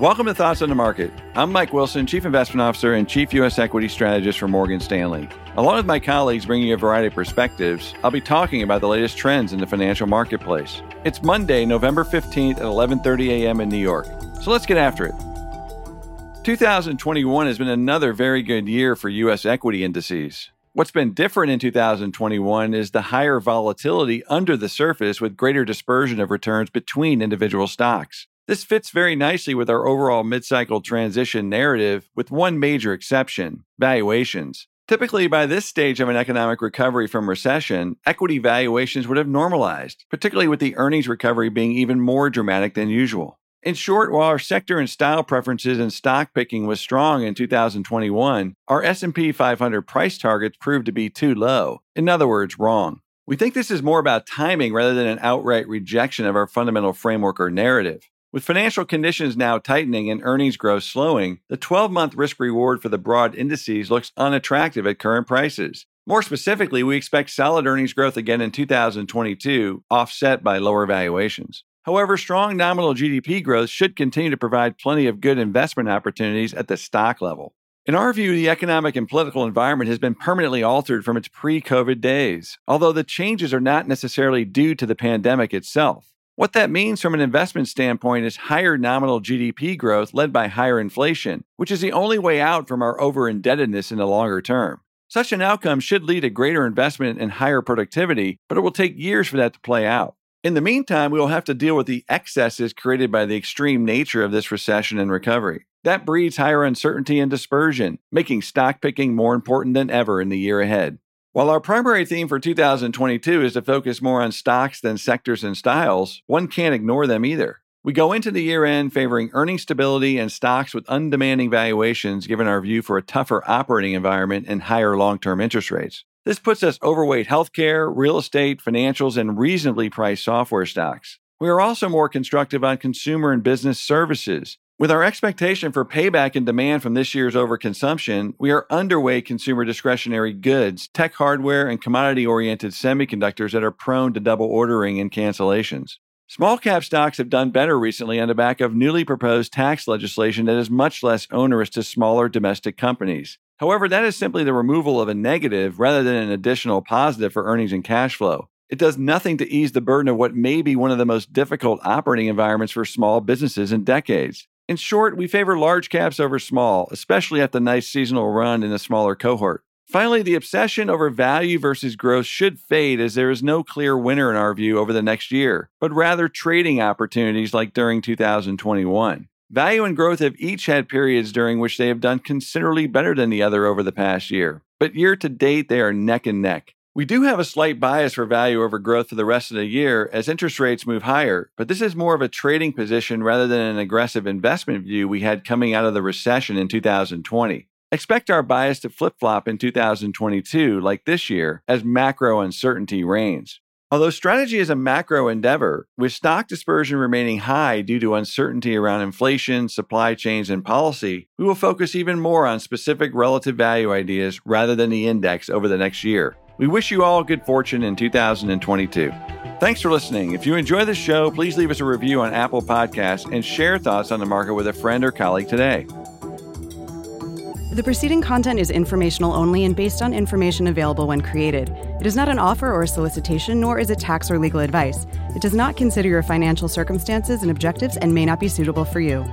Welcome to Thoughts on the Market. I'm Mike Wilson, Chief Investment Officer and Chief U.S. Equity Strategist for Morgan Stanley. Along with my colleagues bringing you a variety of perspectives, I'll be talking about the latest trends in the financial marketplace. It's Monday, November 15th at 11:30 a.m. in New York. So let's get after it. 2021 has been another very good year for U.S. equity indices. What's been different in 2021 is the higher volatility under the surface with greater dispersion of returns between individual stocks. This fits very nicely with our overall mid cycle transition narrative, with one major exception valuations. Typically, by this stage of an economic recovery from recession, equity valuations would have normalized, particularly with the earnings recovery being even more dramatic than usual. In short, while our sector and style preferences and stock picking was strong in 2021, our S&P 500 price targets proved to be too low. In other words, wrong. We think this is more about timing rather than an outright rejection of our fundamental framework or narrative. With financial conditions now tightening and earnings growth slowing, the 12 month risk reward for the broad indices looks unattractive at current prices. More specifically, we expect solid earnings growth again in 2022, offset by lower valuations. However, strong nominal GDP growth should continue to provide plenty of good investment opportunities at the stock level. In our view, the economic and political environment has been permanently altered from its pre COVID days, although the changes are not necessarily due to the pandemic itself. What that means from an investment standpoint is higher nominal GDP growth led by higher inflation, which is the only way out from our over indebtedness in the longer term. Such an outcome should lead to greater investment and higher productivity, but it will take years for that to play out. In the meantime, we will have to deal with the excesses created by the extreme nature of this recession and recovery. That breeds higher uncertainty and dispersion, making stock picking more important than ever in the year ahead. While our primary theme for 2022 is to focus more on stocks than sectors and styles, one can't ignore them either. We go into the year end favoring earning stability and stocks with undemanding valuations given our view for a tougher operating environment and higher long term interest rates. This puts us overweight healthcare, real estate, financials, and reasonably priced software stocks. We are also more constructive on consumer and business services, with our expectation for payback and demand from this year's overconsumption, we are underweight consumer discretionary goods, tech hardware, and commodity oriented semiconductors that are prone to double ordering and cancellations. Small cap stocks have done better recently on the back of newly proposed tax legislation that is much less onerous to smaller domestic companies. However, that is simply the removal of a negative rather than an additional positive for earnings and cash flow. It does nothing to ease the burden of what may be one of the most difficult operating environments for small businesses in decades. In short, we favor large caps over small, especially at the nice seasonal run in a smaller cohort. Finally, the obsession over value versus growth should fade as there is no clear winner in our view over the next year, but rather trading opportunities like during 2021. Value and growth have each had periods during which they have done considerably better than the other over the past year, but year to date they are neck and neck. We do have a slight bias for value over growth for the rest of the year as interest rates move higher, but this is more of a trading position rather than an aggressive investment view we had coming out of the recession in 2020. Expect our bias to flip flop in 2022, like this year, as macro uncertainty reigns. Although strategy is a macro endeavor, with stock dispersion remaining high due to uncertainty around inflation, supply chains, and policy, we will focus even more on specific relative value ideas rather than the index over the next year. We wish you all good fortune in 2022. Thanks for listening. If you enjoy the show, please leave us a review on Apple Podcasts and share thoughts on the market with a friend or colleague today. The preceding content is informational only and based on information available when created. It is not an offer or a solicitation, nor is it tax or legal advice. It does not consider your financial circumstances and objectives and may not be suitable for you.